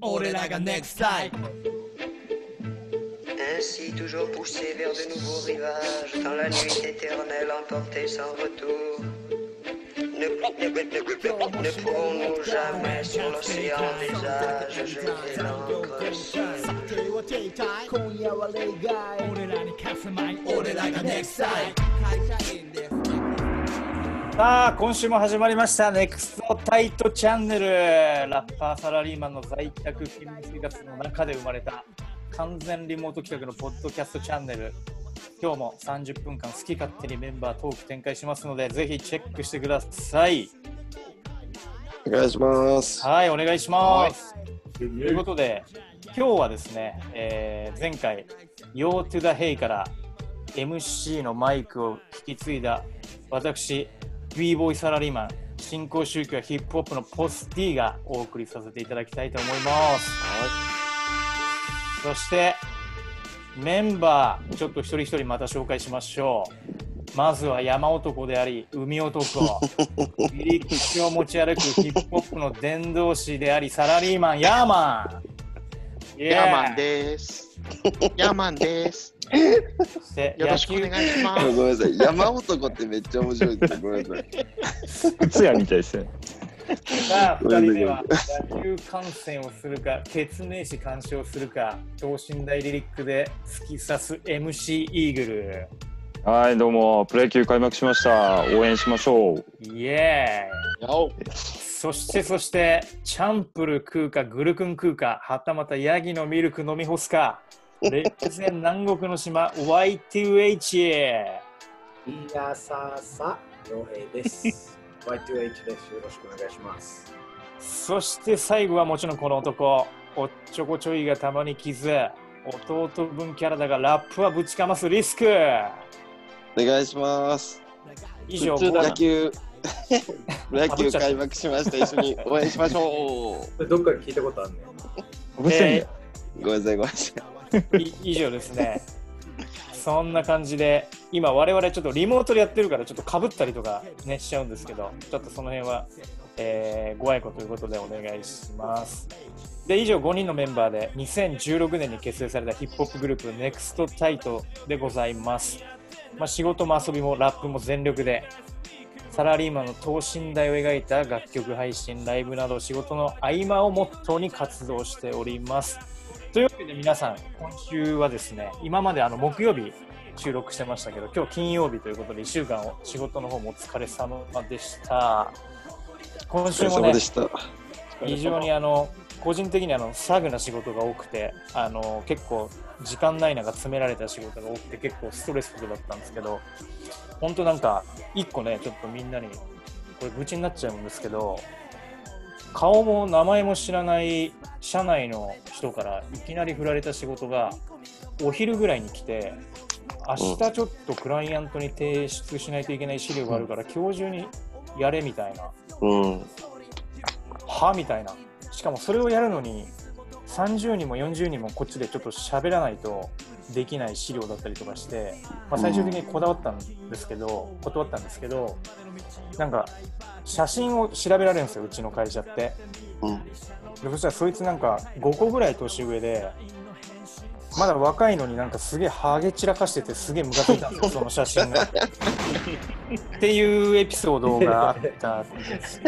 俺らが Next Time Ainsi toujours poussé vers de nouveaux rivages, dans la nuit éternelle emportée sans retour. Ne, ne, ne, ne pourrons-nous jamais sur l'océan des âges jeter l'encre seule 今夜は例外俺らに勝つまい俺らが Next Time さあ今週も始まりました。ネクストタイトチャンネル。ラッパーサラリーマンの在宅勤務生活の中で生まれた完全リモート企画のポッドキャストチャンネル。今日も30分間好き勝手にメンバートーク展開しますのでぜひチェックしてください。お願いします。はいお願いします。ということで今日はですね、えー前回「Yo to the Hey」から MC のマイクを引き継いだ私 b ボーイサラリーマン新興宗教ヒップホップのポス D がお送りさせていただきたいと思います、はいそしてメンバーちょっと一人一人また紹介しましょう。まずは山男であり海男リリックを持ち歩くヒップホップの伝道師でありサラリーマンヤーマン。イエーイ。ヤーマンです。ヤーマンです。そしてよろしくお願いしまごす。めんなさい。山男ってめっちゃ面白いです。ごめんなさい。通夜みたいですね。さあ、2人目は野球観戦をするか、決命詞鑑賞するか、等身大リリックで突き刺す MC イーグル。はい、どうも、プロ野球開幕しました。応援しましょう。イエーイよそしてそして、チャンプル食うか、グルクン食うか、はたまたヤギのミルク飲み干すか、烈戦南国の島 Y2H。いやささ、洋平です。Y2H です。よろしくお願いします。そして最後はもちろんこの男、おっちょこちょいがたまに傷、弟分キャラだがラップはぶちかますリスク。お願いします。以上、野球、プ ロ野球開幕しました。一緒に応援しましょ これどっかで聞いたことあるね。えんだよう。ごめんなさい、ごめんなさい。以上ですね。そんな感じで、今我々ちょっとリモートでやってるからちょっとかぶったりとかねしちゃうんですけど、ちょっとその辺は、えーご愛顧ということでお願いします。で、以上5人のメンバーで2016年に結成されたヒップホップグループ NEXT タイトでございます。まあ、仕事も遊びもラップも全力で、サラリーマンの等身大を描いた楽曲配信、ライブなど仕事の合間をモットーに活動しております。というわけで皆さん、今週はですね、今まであの木曜日収録してましたけど、今日金曜日ということで1週間を仕事の方もお疲れ様でした。今週もね。非常にあの個人的にあのサグな仕事が多くてあの結構時間ない中詰められた仕事が多くて結構ストレスフルだったんですけど本当なんか一個ねちょっとみんなにこれ愚痴になっちゃうんですけど顔も名前も知らない社内の人からいきなり振られた仕事がお昼ぐらいに来て明日ちょっとクライアントに提出しないといけない資料があるから今日中にやれみたいな。うん。はみたいな。しかもそれをやるのに30人も40人もこっちでちょっと喋らないとできない資料だったりとかして、まあ、最終的にこだわったんですけど、断ったんですけどなんか写真を調べられるんですようちの会社ってうん。でそしたらそいつなんか5個ぐらい年上でまだ若いのになんかすげえハゲ散らかしててすげえムカついたんですよ その写真が。っていうエピソードがあったんです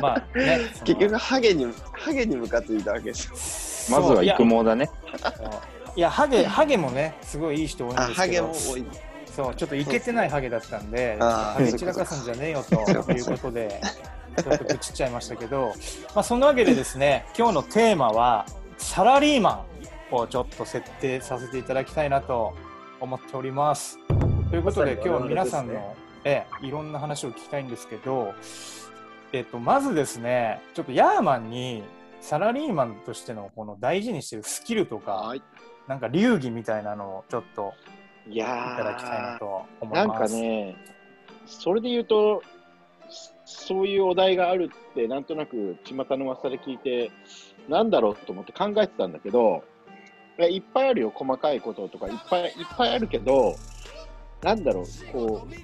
まあね結局、ハゲに、ハゲに向かっていたわけです。まずは育毛だね。いやハゲハゲもねすごいいい人多いんあ、ですけどハゲも多い。そうちょっとイケてないハゲだったんでハゲ散らかすんじゃねえよということでちょっと愚痴っちゃいましたけど、まあ、そんなわけでですね今日のテーマはサラリーマンをちょっと設定させていただきたいなと思っております。ということで今日皆さんの、ええ、いろんな話を聞きたいんですけど、えっと、まずですねちょっとヤーマンにサラリーマンとしてのこの大事にしてるスキルとか、はい。なんか流儀みたいなのをちょっといいただきたいなやと思います。かね、それで言うと、そそういうお題があるって、なんとなく巷の噂で聞いて、なんだろうと思って考えてたんだけど、いやいっぱいあるよ、細かいこととか、いっぱいいっぱいあるけど、なんだろう、こう、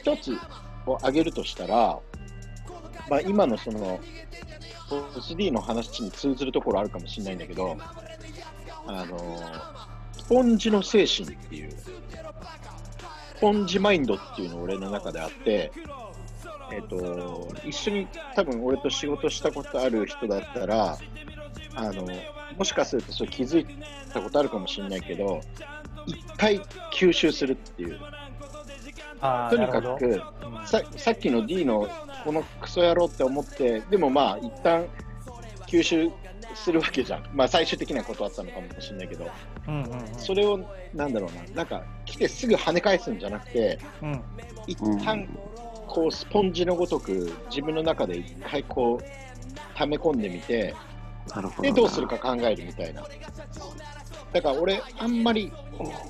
一つを挙げるとしたら、まあ、今のその、ポス D の話に通ずるところあるかもしれないんだけど、あの、スポンジの精神っていう、スポンジマインドっていうの俺の中であって、えっ、と、一緒に多分俺と仕事したことある人だったら、あの、もしかするとそれ気づいたことあるかもしれないけど、一回吸収するっていう。とにかく、どささっきの D のこのクソ野郎って思って、でもまあ、一旦吸収するわけじゃん。まあ、最終的には断ったのかもしれないけど、うんうんうんそれを、なんだろうな、なんか、来てすぐ跳ね返すんじゃなくて、うん一旦、こう、スポンジのごとく、自分の中で一回こう、溜め込んでみて、なるほど。で、どうするか考えるみたいな。だから俺、あんまり、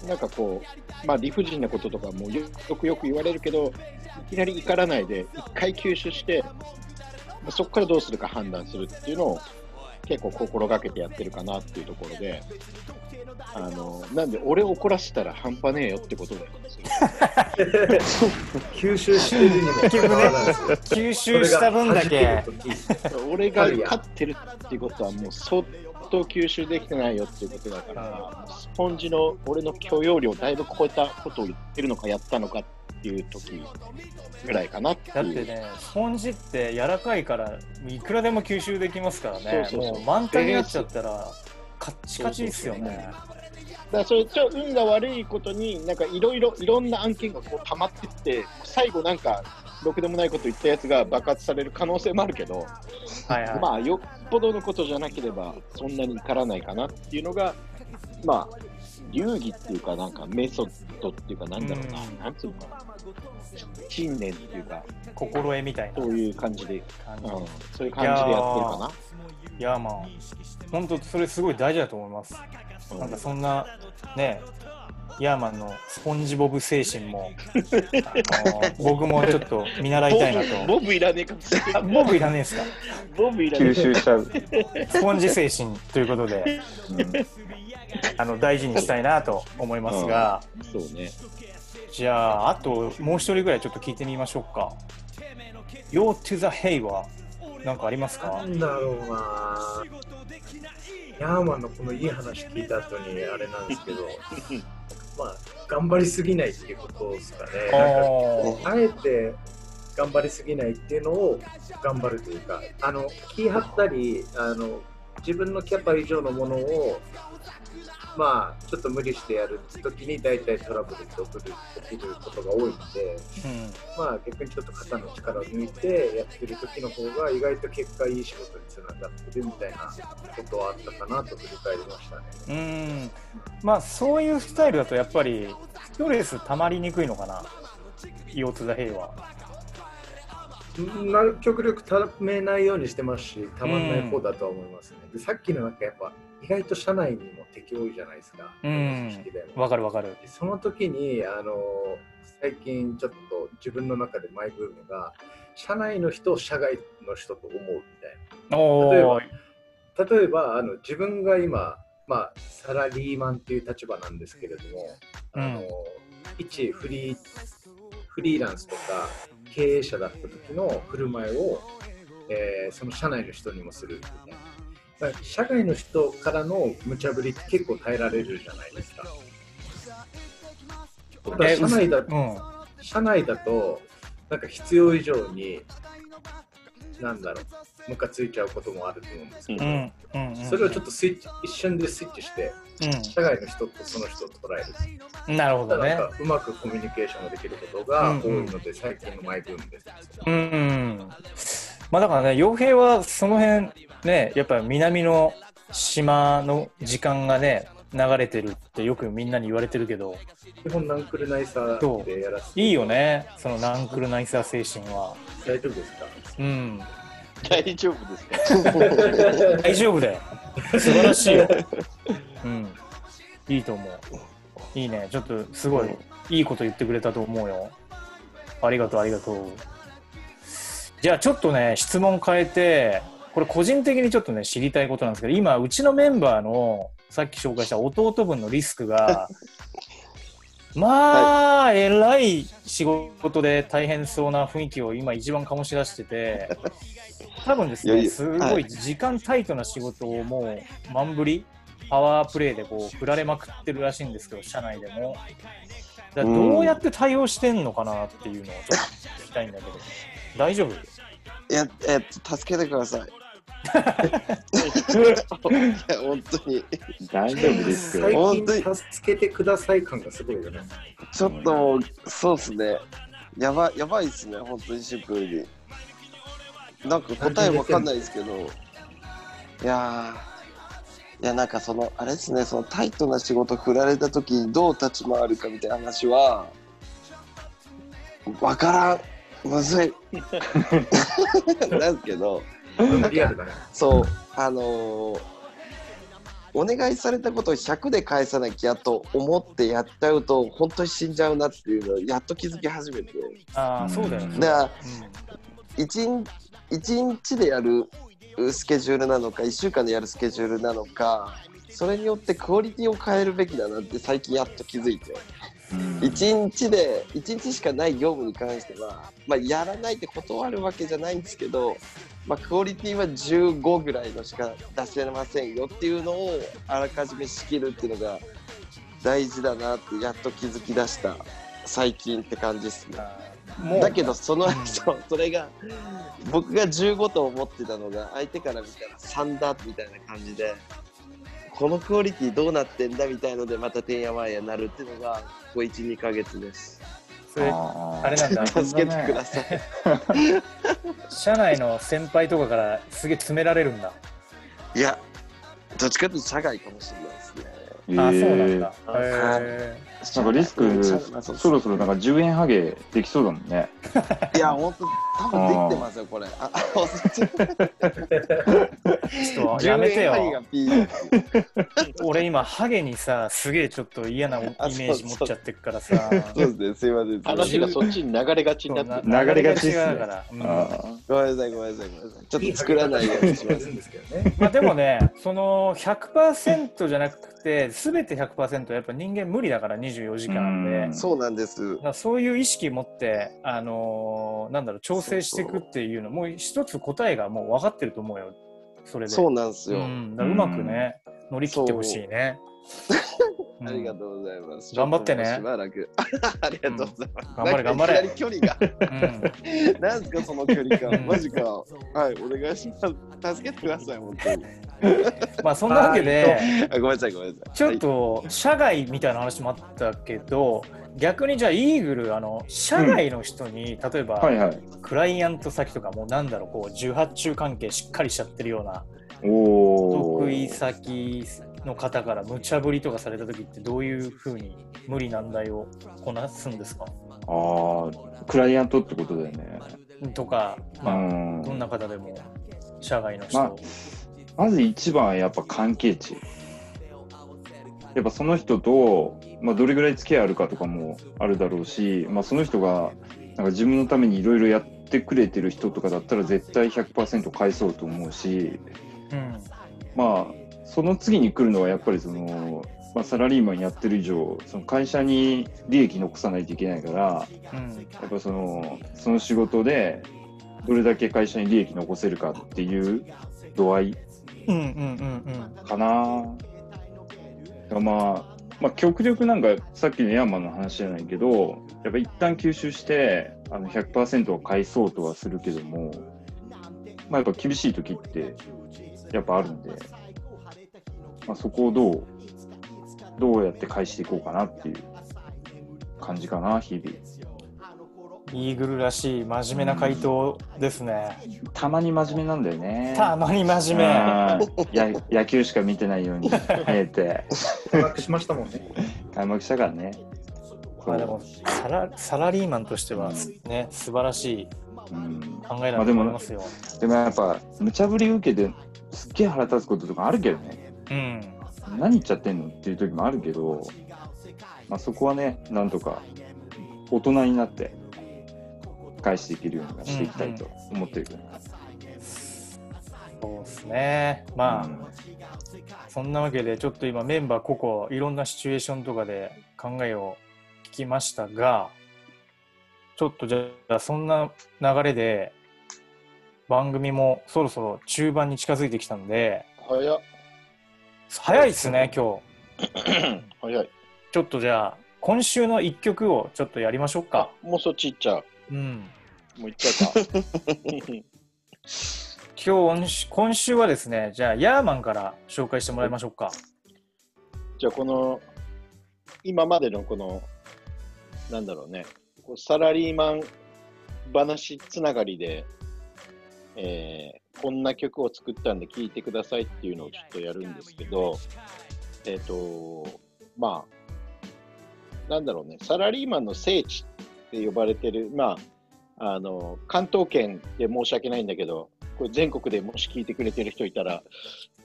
なんかこう、まあ理不尽なこととかもよよくよく言われるけど、いきなり怒らないで、一回吸収して、そこからどうするか判断するっていうのを結構心がけてやってるかなっていうところで、あの、なんで俺怒らせたら半端ねえよってことだよ。吸収しにも結局ね吸収した分だけ。俺が勝ってるっていうことはもう相当吸収できてないよっていうことだから、スポンジの俺の許容量をだいぶ超えたことを言ってるのかやったのかっていう時ぐらいかなって。だってねスポンジって柔らかいからいくらでも吸収できますからね。そうそうそう。もう満タンになっちゃったらカッチカチですよね。だからそれちょ運が悪いことになんかいろいろいろんな案件がこう溜まってって最後なんかろくでもないこと言ったやつが爆発される可能性もあるけど、はいはい、まあよっぽどのことじゃなければそんなに怒らないかなっていうのがまあ流儀っていうかなんかメソッドっていうかなんだろうな、うん。なんつうのかな信念っていうか心得みたいな。そういう感じで、感じ。うん、そういう感じでやってるかな。いやまあ本当それすごい大事だと思います。うん。なんかそんなねヤーマンのスポンジボブ精神も あの僕もちょっと見習いたいなと。ボブいらねえかもしれない。あボブいらねえですか？ボブいらねえ。吸収しちゃう。スポンジ精神ということであの大事にしたいなと思いますが、そうね。じゃああともう一人ぐらいちょっと聞いてみましょうか。Yo to the Hey は何かありますか？なんだろうな。ヤーマンのこのいい話聞いた後にあれなんですけど まあ頑張りすぎないっていうことですかね。あえて頑張りすぎないっていうのを頑張るというかあの気張ったりあの自分のキャパ以上のものをまあちょっと無理してやる時に大体トラブルって起きる起きることが多いのでうん。まあ逆にちょっと肩の力を抜いてやってる時の方が意外と結果いい仕事につながってるみたいなことはあったかなと振り返りましたね。うん。まあそういうスタイルだとやっぱりストレス溜まりにくいのかな。Yo to the Hey は。な極力ためないようにしてますし、たまんない方だとは思いますね。でさっきのなんかやっぱ意外と社内にも敵多いじゃないですか。うんわかるわかるでその時にあの最近ちょっと自分の中でマイブームが社内の人を社外の人と思うみたいな。お例えばー例えばあの自分が今、まあ、サラリーマンっていう立場なんですけれども、あの一フリーフリーランスとか経営者だった時の振る舞いを、えーその社内の人にもするみたいな。社外の人からの無茶ぶりって結構耐えられるじゃないですか。社内だうん社内だと、なんか必要以上に、なんだろう、ムカついちゃうこともあると思うんですけど、うんうんうんそれをちょっとスイッチ、一瞬でスイッチして、社外の人とその人を捉える。うんなるほどねなんかうまくコミュニケーションができることが多いので、最近のマイブームです。うんまあだからね傭兵はその辺ねやっぱり南の島の時間がね流れてるってよくみんなに言われてるけど。基本ナンクルナイサーでやらせて。いいよねそのナンクルナイサー精神は。大丈夫ですか？うん。大丈夫ですか？大丈夫だよ。素晴らしいよ。うん。いいと思う。いいね。ちょっとすごいいいこと言ってくれたと思うよ。ありがとうありがとうじゃあちょっとね質問変えてこれ個人的にちょっとね知りたいことなんですけど今うちのメンバーのさっき紹介した弟分のリスクが まあ、えらい仕事で大変そうな雰囲気を今一番醸し出してて、多分ですね、すごい時間タイトな仕事をもう、満振り、パワープレイでこう振られまくってるらしいんですけど、社内でも。どうやって対応してんのかなっていうのをちょっと聞きたいんだけど、大丈夫？いや、えっと、助けてください。いや、本当に。大丈夫ですけ最ど。本当に近助けてください感がすごいよね。ちょっともう、そうっすね。やばやばいっすね、本当にシンプルに。なんか答えわかんないですけど、いやー、いや、なんかその、あれですね、そのタイトな仕事振られた時にどう立ち回るかみたいな話は、わからん。むずい。なんですけど、リアルだね。そう、あのーお願いされたことを100で返さなきゃと思ってやっちゃうと、本当に死んじゃうなっていうのをやっと気づき始めて。ああ、そうだよね。だから、う一日一日でやるスケジュールなのか、1週間でやるスケジュールなのか、それによってクオリティを変えるべきだなって最近やっと気づいて。1日で1日しかない業務に関しては、まあ、やらないって断るわけじゃないんですけど、まあ、クオリティは15ぐらいのしか出せませんよっていうのをあらかじめ仕切るっていうのが大事だなってやっと気づき出した最近って感じですね。だけどその、うんそうそれが僕が15と思ってたのが相手から見たら3だみたいな感じでこのクオリティどうなってんだみたいのでまたてんやわんやなるっていうのがここ12ヶ月です。それああれなんだ、助けてください。社内の先輩とかからすげえ詰められるんだ。いやどっちかというと社外かもしれないですね。あ、そうなんえだ。ー。へなんかリスクそろそろなんか10円ハゲできそうだもんね。いや本当多分できてますよこれあちょっとやめて10円ハゲがよ。俺今、ハゲにさ、すげえちょっと嫌なイメージ持っちゃってるからさ。そうですねすいません話がそっちに流れがちになってる。流れがちっすね流れが違うから。うんあごめんなさいごめんなさいごめんなさいちょっと作らないようにしますんですけどね。まあでもね、その100%じゃなくて、すべて100%やっぱ人間無理だから24時間で。うん。そうなんです。そういう意識持って、あのーなんだろう、調整していくっていうの、もう一つ答えがもう分かってると思うよ、それで。そうなんですよ、うん、だからうまくね、乗り切ってほしいね。ありがうとうございます。頑張ってねしばらく。ありがとうございます。頑張れ 頑張れ距離が。ん。なんですか、その距離感。うんマジか。はい、お願いします。助けてください、本当に。まあそんなわけで、あごめんなさい、ごめんなさい。ちょっと社外みたいな話もあったけど、逆にじゃあイーグル、あの社外の人に、例えば、はいはい。クライアント先とかもうなんだろう、こう受発注関係しっかりしちゃってるようなおお。得意先の方から無茶ぶりとかされた時ってどういうふうに無理難題をこなすんですか？ああ、クライアントってことだよね。とか、うまあ、んどんな方でも社外の人、まあまず一番はやっぱ関係値。やっぱその人と、まあ、どれぐらい付き合いあるかとかもあるだろうし、まあ、その人がなんか自分のためにいろいろやってくれてる人とかだったら絶対100%返そうと思うし、うんまあ、その次に来るのはやっぱりその、まあ、サラリーマンやってる以上その会社に利益残さないといけないからうん。やっぱそのその仕事でどれだけ会社に利益残せるかっていう度合いうんうんうんかな。まあ、まあ、極力なんかさっきのヤンマンの話じゃないけどやっぱ一旦吸収してあの100%を返そうとはするけども、まあ、やっぱ厳しい時ってやっぱあるんで、まあ、そこをどうどうやって返していこうかなっていう感じかな日々うん、イーグルらしい真面目な回答ですね。たまに真面目なんだよねたまに真面目。や野球しか見てないように 見えて開幕しましたもんね。開幕したからねまあでもサラサラリーマンとしてはね素晴らしいうん考えだと思いますよ。でもやっぱ無茶ぶり受けてすっげえ腹立つこととかあるけどねうん何言っちゃってんのっていう時もあるけど、まあ、そこはねなんとか大人になって返していけるようにしていきたいと思ってるけど、そうですね。まあ、そんなわけでちょっと今メンバー個々いろんなシチュエーションとかで考えを聞ききましたが、ちょっとじゃあ、そんな流れで、番組もそろそろ中盤に近づいてきたんで、早っ。早いっすね、今日。早い。ちょっとじゃあ、今週の一曲をちょっとやりましょうか。もうそっち行っちゃう。うん。もう行っちゃうか。今日、今週はですね、じゃあ、ヤーマンから紹介してもらいましょうか。じゃあこの、今までのこの、なんだろうね、こうサラリーマン話つながりで、えーこんな曲を作ったんで聴いてくださいっていうのをちょっとやるんですけど、えっ、と、まあ、なんだろうね、サラリーマンの聖地って呼ばれてる、まあ、あの、関東圏で申し訳ないんだけど、これ全国でもし聞いてくれてる人いたら、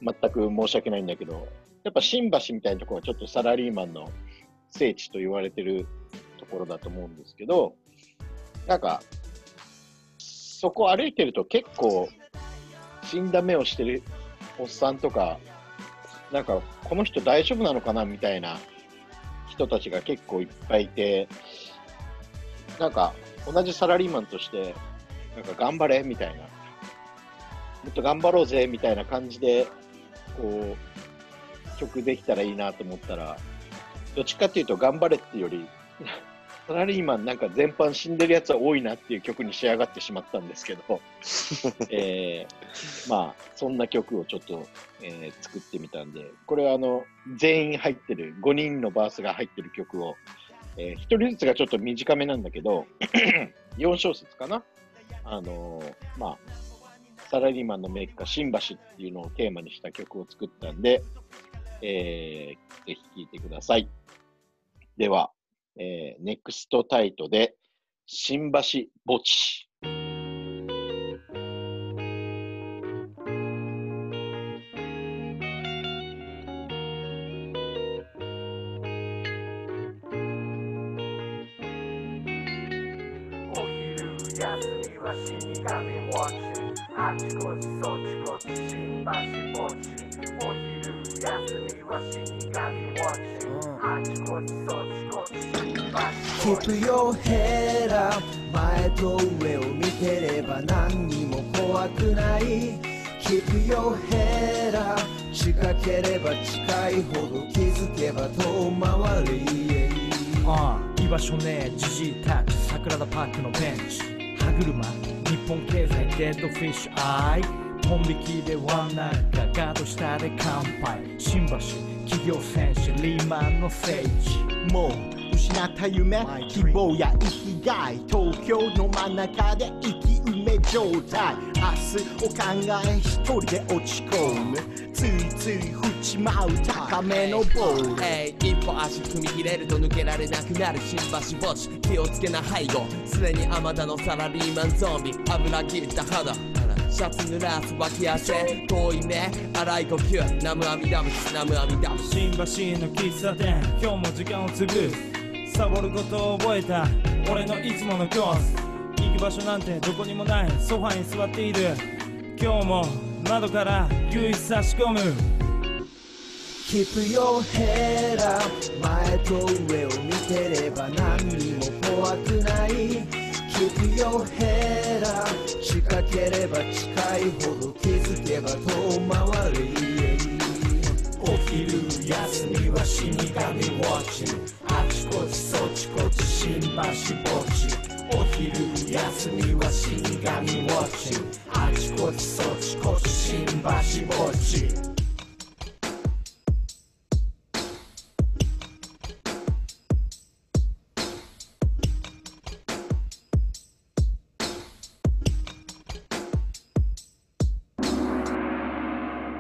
全く申し訳ないんだけど、やっぱ新橋みたいなところはちょっとサラリーマンの聖地と言われてるところだと思うんですけど、なんか、そこ歩いてると結構死んだ目をしてるおっさんとか、なんかこの人大丈夫なのかなみたいな人たちが結構いっぱいいて、なんか同じサラリーマンとして、なんか頑張れみたいな、もっと頑張ろうぜみたいな感じで、こう、曲できたらいいなと思ったら、どっちかっていうと頑張れっていうより、サラリーマンなんか全般死んでるやつは多いなっていう曲に仕上がってしまったんですけど、えーまあ、そんな曲をちょっと、えー作ってみたんで、これはあの、全員入ってる、5人のバースが入ってる曲を、え1人ずつがちょっと短めなんだけど、4小節かな？あのーまあ、サラリーマンのメーカー、新橋っていうのをテーマにした曲を作ったんで、えーぜひ聴いてください。では、えーネクストタイトで、新橋墓地。お昼休みは死神ウォッチあちこちそちこち新橋墓地 Keep your head up 前と上を見てれば何にも怖くない Keep your head up 近ければ近いほど気づけば遠回りああ居場所ねえジジイたち桜田パークのベンチ。歯車日本経済デッドフィッシュアイ。ポン引きでワンナッカガード下で乾杯。新橋企業戦士リーマンの聖地。もう失った夢希望や生きがい東京の真ん中で生き埋め状態明日を考え一人で落ち込むついつい振ちまう高めのボール Hey 一歩足踏み入れると抜けられなくなる新橋墓地気をつけな背後すでにあまたのサラリーマンゾンビ油切った肌シャツ濡らす脇汗遠いね荒い呼吸ナムアミダムスナムアミダム新橋の喫茶店今日も時間を潰すサボることを覚えた。俺のいつものコース行く場所なんてどこにもないソファに座っている。今日も窓から夕日差し込む。Keep your head up 前と上を見てれば何にも怖くない。Keep your head up 近ければ近いほど気づけば遠回り。お昼休みは死神ウォッチ。あちこちそちこち新橋墓地。お昼休みは死神ウォッチ。あちこちそちこち新橋墓地。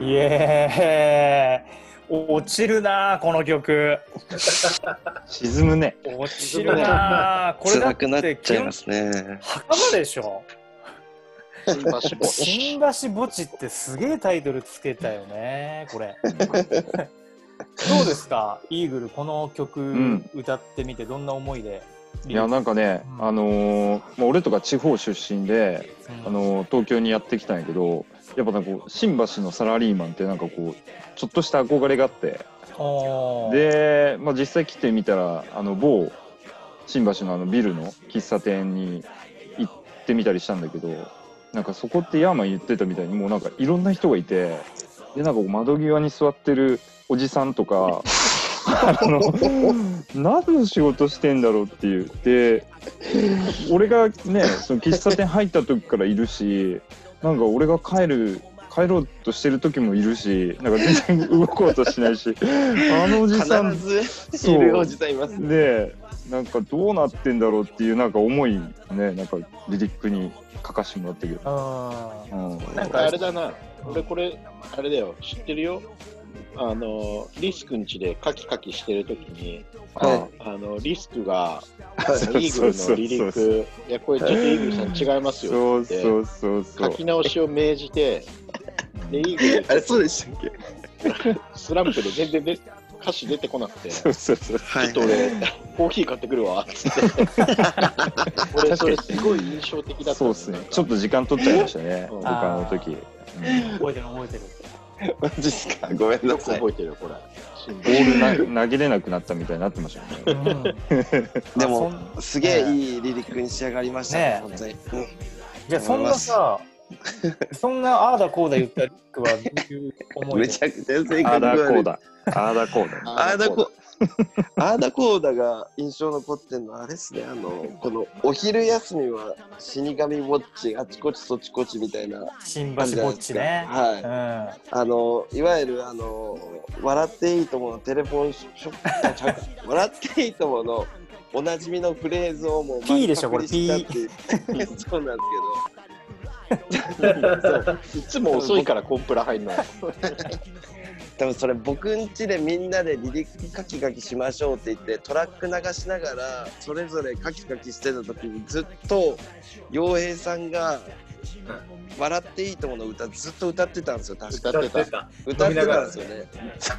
イエー落ちるなあこの曲。沈むね。落ちるなあこれだっ辛くなってちゃいますね。墓場でしょ。新橋墓。地。新橋墓地ってすげえタイトルつけたよねこれ。どうですかイーグルこの曲ん。歌ってみてどんな思いで？いや、なんかね、うん。あのーまあ、俺とか地方出身で、うん。あのー東京にやってきたんやけど、やっぱなんかこう、新橋のサラリーマンってなんかこう、ちょっとした憧れがあって、で、まあ、実際来てみたら、あの、某新橋のあのビルの喫茶店に行ってみたりしたんだけどなんかそこってヤーマン言ってたみたいにもうなんかいろんな人がいてでなんか窓際に座ってるおじさんとかあの何の仕事してんだろうっていう。で俺がねその喫茶店入った時からいるしなんか俺が帰る帰ろうとしてる時もいるしなんか全然動こうとしないし あのおじさん必ずいるおじさんいますね。でなんかどうなってんだろうっていうなんか思いねなんかリリックに書かしてもらったけど、あうん、なんかあれだな、俺これ、あれだよ、知ってるよ。あの、リスクんちでカキカキしてるときに、はあの、リスクが、イーグルのリリック、いや、これちょっとイーグルさん違いますよ。そうってそうそうそう。書き直しを命じて、で、イーグルあれそうでしたっけ？スランプで全然で歌詞出てこなくて、ちそうそうそう。はょっと俺、コーヒー買ってくるわ、つって。俺、それすごい印象的だったそうですね。ちょっと時間取っちゃいましたね。うん。他の時、うん。覚えてる覚えてる。マジっすか？ごめんなよくさい。覚えてるよ、これ。ボールな投げれなくなったみたいになってましたよね。うん、でまあもすげえいいリリックに仕上がりましたねね、本当に。うん。じゃあそんなさ、そんなああだこうだ言ったリックはどういう思いで？めちゃくちゃ性あー格悪い。だこうだ。あーだこうだ。あーだこ あーだこうだが印象残ってんのはあれですね。あのこのお昼休みは死神ウォッチあちこちそちこちみたいな。新橋ぼっちね。はい。うん。あのいわゆるあの笑っていいとものテレフォンショップ 笑っていいとものおなじみのフレーズをもう P でしょこれ。パクリしたっていう そうなんですいつも遅いからコンプラ入んの。けど多分それ僕ん家でみんなで離陸カキカキしましょうって言ってトラック流しながらそれぞれカキカキしてた時にずっと洋平さんが「笑っていいとも」の歌ずっと歌ってたんですよ確か歌ってた。た。歌ってたんですよね。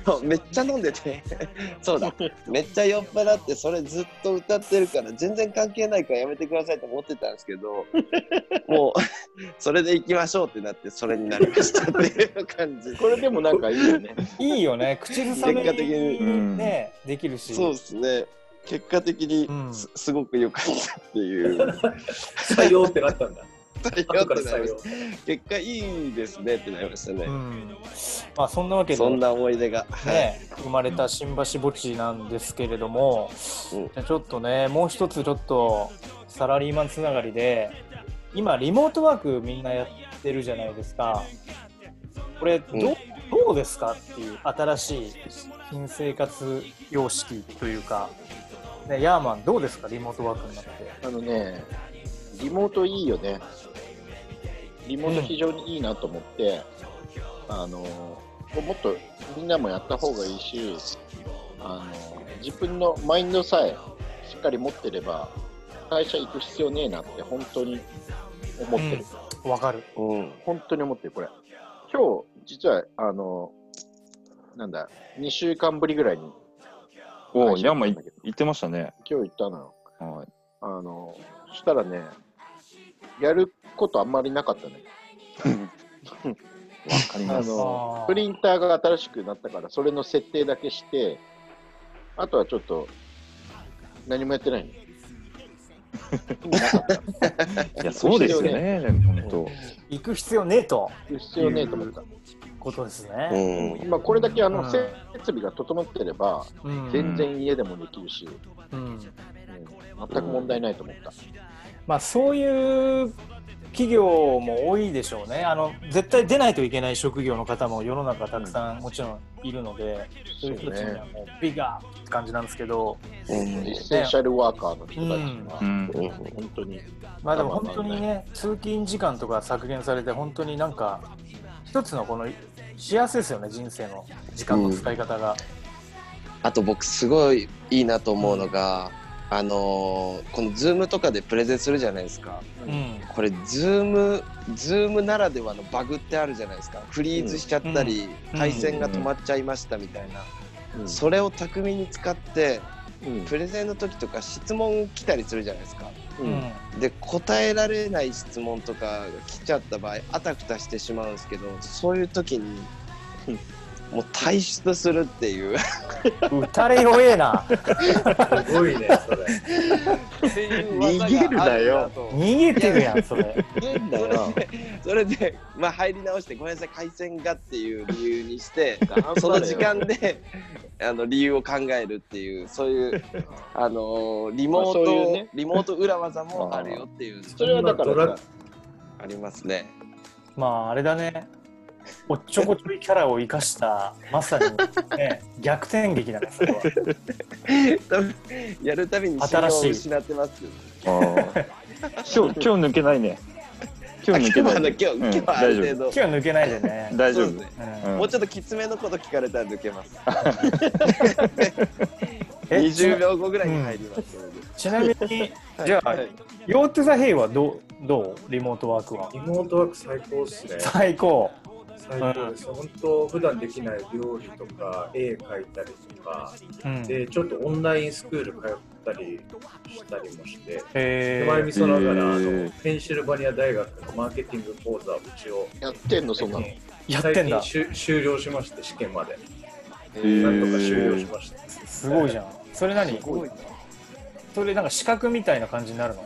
そう、めっちゃ飲んでて、そうだ、めっちゃ酔っ払って、それずっと歌ってるから、全然関係ないからやめてくださいと思ってたんですけど、もう、それで行きましょうってなって、それになりましたっていう感じ。これでもなんかいいよね。いいよね、口ずさみ結果的にうんね、できるし。そうですね。結果的にうんす,、すごく良かったっていう。採用ってなったんだ。採後から採用。結果いいですねってなりましたね。うん、まあそんなわけで、そんな思い出が。はい。ね、生まれた新橋墓地なんですけれども、うんじゃあちょっとね、もう一つちょっとサラリーマンつながりで、今、リモートワークみんなやってるじゃないですか。これどう、うんどうですかっていう新しい新生活様式というか、ね、ヤーマンどうですか、リモートワークになって。あのね、リモートいいよね。リモート非常にいいなと思って、あの、もっとみんなもやった方がいいし、あの、自分のマインドさえしっかり持ってれば、会社行く必要ねえなって本当に思ってる。わかる。うん。本当に思ってる、これ。今日、実は、あの、なんだ、2週間ぶりぐらいに、おお会社ヤンマい行ったんだけど言ってましたね今日行ったのよ。はいあの、そしたらね、やることあんまりなかったね。わかりあますのあープリンターが新しくなったから、それの設定だけして、あとはちょっと、何もやってないの。いやそうですよね本当行く必要ねえと必要ねえと思った。ことですうね。ん。今、これだけあの、うん設備が整ってれば、うん全然家でもできるし、うんうん全く問題ないと思った。まあ、そういう企業も多いでしょうね。あの絶対出ないといけない職業の方も世の中たくさんもちろんいるので、そういう人たちにはもうビガーって感じなんですけど、うん。エッセンシャルワーカーの人たちは、うん。うん本当に、まあでも本当にね通勤時間とか削減されて本当になんか一つのこの幸せですよね人生の時間の使い方が。あと僕すごいいいなと思うのが、あのーこのズームとかでプレゼンするじゃないですか。うんこれズームズームならではのバグってあるじゃないですか。フリーズしちゃったり、うん回線が止まっちゃいましたみたいな。うんそれを巧みに使ってうんプレゼンの時とか質問来たりするじゃないですか。ううんんで答えられない質問とかが来ちゃった場合あたふたしてしまうんですけどそういう時にもう退出するっていう打たれ弱えな。すごいね、それ。逃げるなよ逃げてるやん、それ。逃げんだそれよ。でそれで、まあ、入り直してごめんなさい回線がっていう理由にしてその時間であの理由を考えるっていうそういうあのーリモート、まあそういうねリモート裏技もあるよっていうそれはだからありますね。まあ、あれだね。おっちょこちょいキャラを生かした、まさに、ね、逆転劇だね、それは。やるたびに信用を失ってます。今日今日抜けないね。今日抜けない、ね。今日今日うんはある程度、今日は抜けないでね。大丈夫。ねうんうんもうちょっときつめのこと聞かれたら抜けます。え20秒後ぐらいに入ります。ちなみに、じゃあ、はいヨートゥザヘイはどうどう？リモートワークは。リモートワーク最高っすね。最高。最高です。本当、普段できない料理とか、絵描いたりとか、うん、で、ちょっとオンラインスクール通ったりしたりもして、え前見そながら、あへのーペンシルバニア大学のマーケティング講座を一応、やってんの、そんなの？やってんだ。終了しまして、試験まで。ーなんとか終了しました。すごいじゃん。それ何？すごいなそれなんか資格みたいな感じになるの？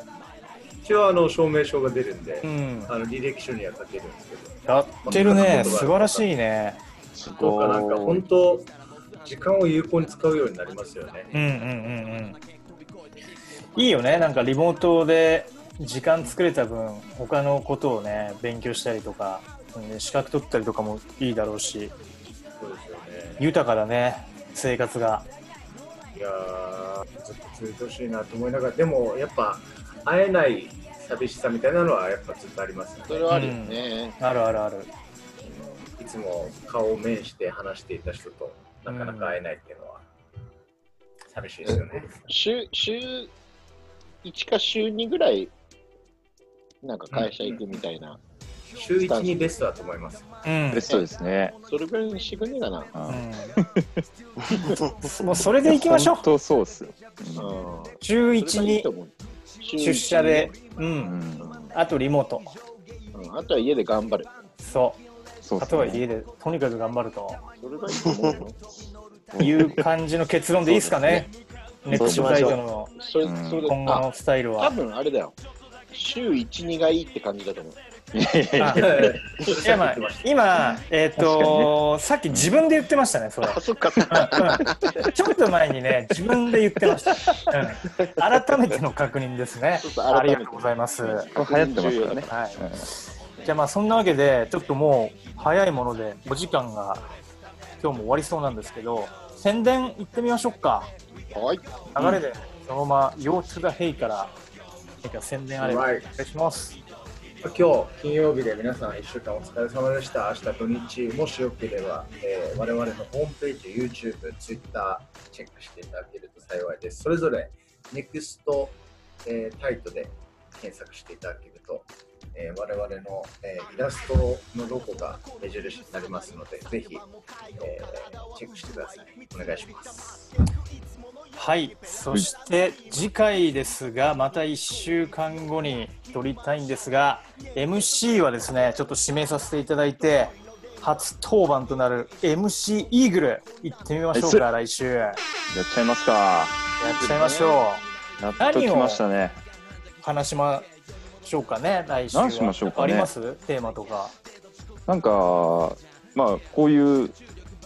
一応、あの、証明書が出るんでう、ん。あの履歴書には書けるんですけど、やってるね。素晴らしいね。とか、なんか本当、時間を有効に使うようになりますよね。うんうんうんうん。いいよね。なんかリモートで時間作れた分、他のことをね、勉強したりとか、うん資格取ったりとかもいいだろうし、そうですよね。豊かだね、生活が。いやー、ずっと続いてほしいなと思いながら、でもやっぱ会えない寂しさみたいなのはやっぱずっとありますよね。それはあるよね。あるあるある。いつも顔を面して話していた人となかなか会えないっていうのは寂しいですよね。週、週1か週2ぐらい、なんか会社行くみたいな。週1にベストだと思います。うんベ。ストですね。それぐらいにしてくんねえかな。うん もうそれでいきましょう本。当そうっすよ。うん。週1に出社で、う。うんん。あとリモート。うんあとは家で頑張る。そう。あ。とは家でとにかく頑張るとそれがいいと思うよ。いう感じの結論でいいですかね。ネットサイトの今後のスタイル多は。分あれだよ。週1、2がいいって感じだと思う。いやまあ今、えっ、とさっき自分で言ってましたね、それ。あ、そっか、そっか。うんうんちょっと前にね、自分で言ってました。うん、改めての確認ですねありがとうございます。流行ってますからね。い。じゃあまあそんなわけで、ちょっともう早いものでお時間が今日も終わりそうなんですけど、宣伝行ってみましょうか。はい。流れでそのまま「Yo to the Hey」から何か宣伝あればお願いします。今日金曜日で皆さん1週間お疲れ様でした。明日土日、もしよければ、えー我々のホームページ、YouTube、Twitter チェックしていただけると幸いです。それぞれ NEXT、えータイトで検索していただけると、えー我々の、えーイラストのロゴが目印になりますので、ぜひ、えーチェックしてください。お願いします。はい、そして次回ですが、また1週間後に撮りたいんですが、MC はですね、ちょっと指名させていただいて、初登板となる MC イーグル、行ってみましょうか、来週。ややっちゃいますか。っちゃいましょやっと来ましたね。う。話しましょうかね、来週は。何しましょうかねあります？テーマとか。なんか、まあ、こういう、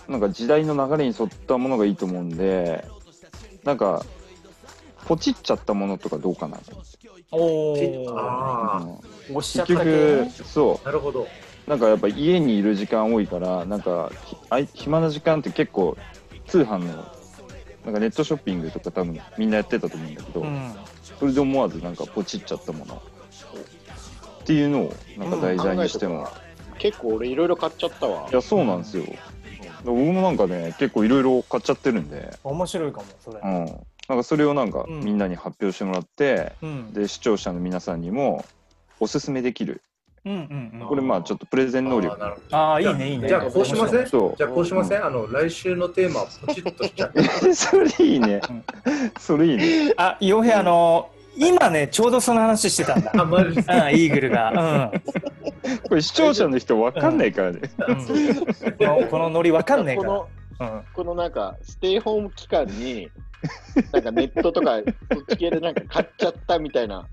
なんか時代の流れに沿ったものがいいと思うんで、なんか、ポチっちゃったものとかどうかなと思って。おあうんおっしゃっ結たけ。局、そあ、なるほど。う、なんかやっぱ家にいる時間多いから、なんか、ひあい暇な時間って結構、通販の、なんかネットショッピングとか多分みんなやってたと思うんだけど、うん。それで思わずなんかポチっちゃったもの。っていうのをなんか題材にしても、結構俺いろいろ買っちゃったわ。い。やそうなんですよ、僕もなんかね結構いろいろ買っちゃってるんで、面白いかも、それ。う。ん、なんかそれをなんかうん。みんなに発表してもらって、うん。で視聴者の皆さんにもおすすめできる。うんうんうん。これまあちょっとプレゼン能力。あーなるほど。ああ、いいね、いいね。じゃあこうしません？じゃあこうしません、あの来週のテーマはポチッとしちゃって。それいいね。うん。それいいね。あ、洋平、あの、今ね、ちょうどその話してたんだ。あ、マジでうん、イーグルが。これ視聴者の人わかんないからね。うん。うん、このこのノリわかんねえかこのら。うん。このなんか、ステイホーム期間に、なんかネットとか、そっち系でなんか買っちゃったみたいな、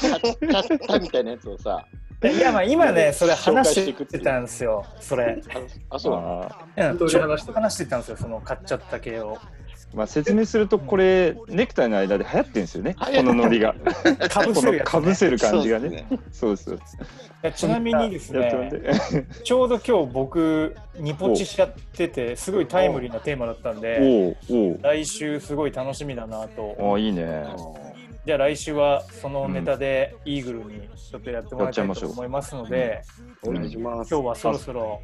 買っちゃったみたいなやつをさ、いや、まあ今ね、それ話してたんですよ。それ。あ、そう。あうん、ちょっと話してた話してたんですよ、その買っちゃった系を。ーまあ説明すると、これ、ネクタイの間で流行ってるんですよね。このノリが。かぶこせるね。のかぶせる感じがねそうです。そうです。いやちなみにですね、ちょうど今日僕、ニポチしちゃってて、すごいタイムリーなテーマだったんで、来週すごい楽しみだなと。ああ、いいね。じゃあ来週はそのネタでイーグルにちょっとやってもらいたいやっちゃいましょうと思いますので、お願いします。今日はそろそろ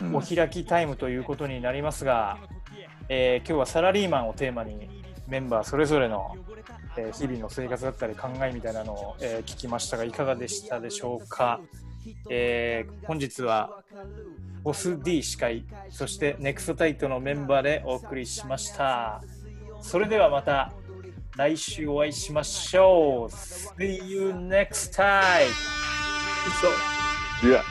うんお開きタイムということになりますが、えー今日はサラリーマンをテーマにメンバーそれぞれの、えー日々の生活だったり考えみたいなのを、えー聞きましたがいかがでしたでしょうか、えー本日はボス D 司会そしてネクストタイトのメンバーでお送りしましたそれではまた来週お会いしましょう See you next time! 嘘いや。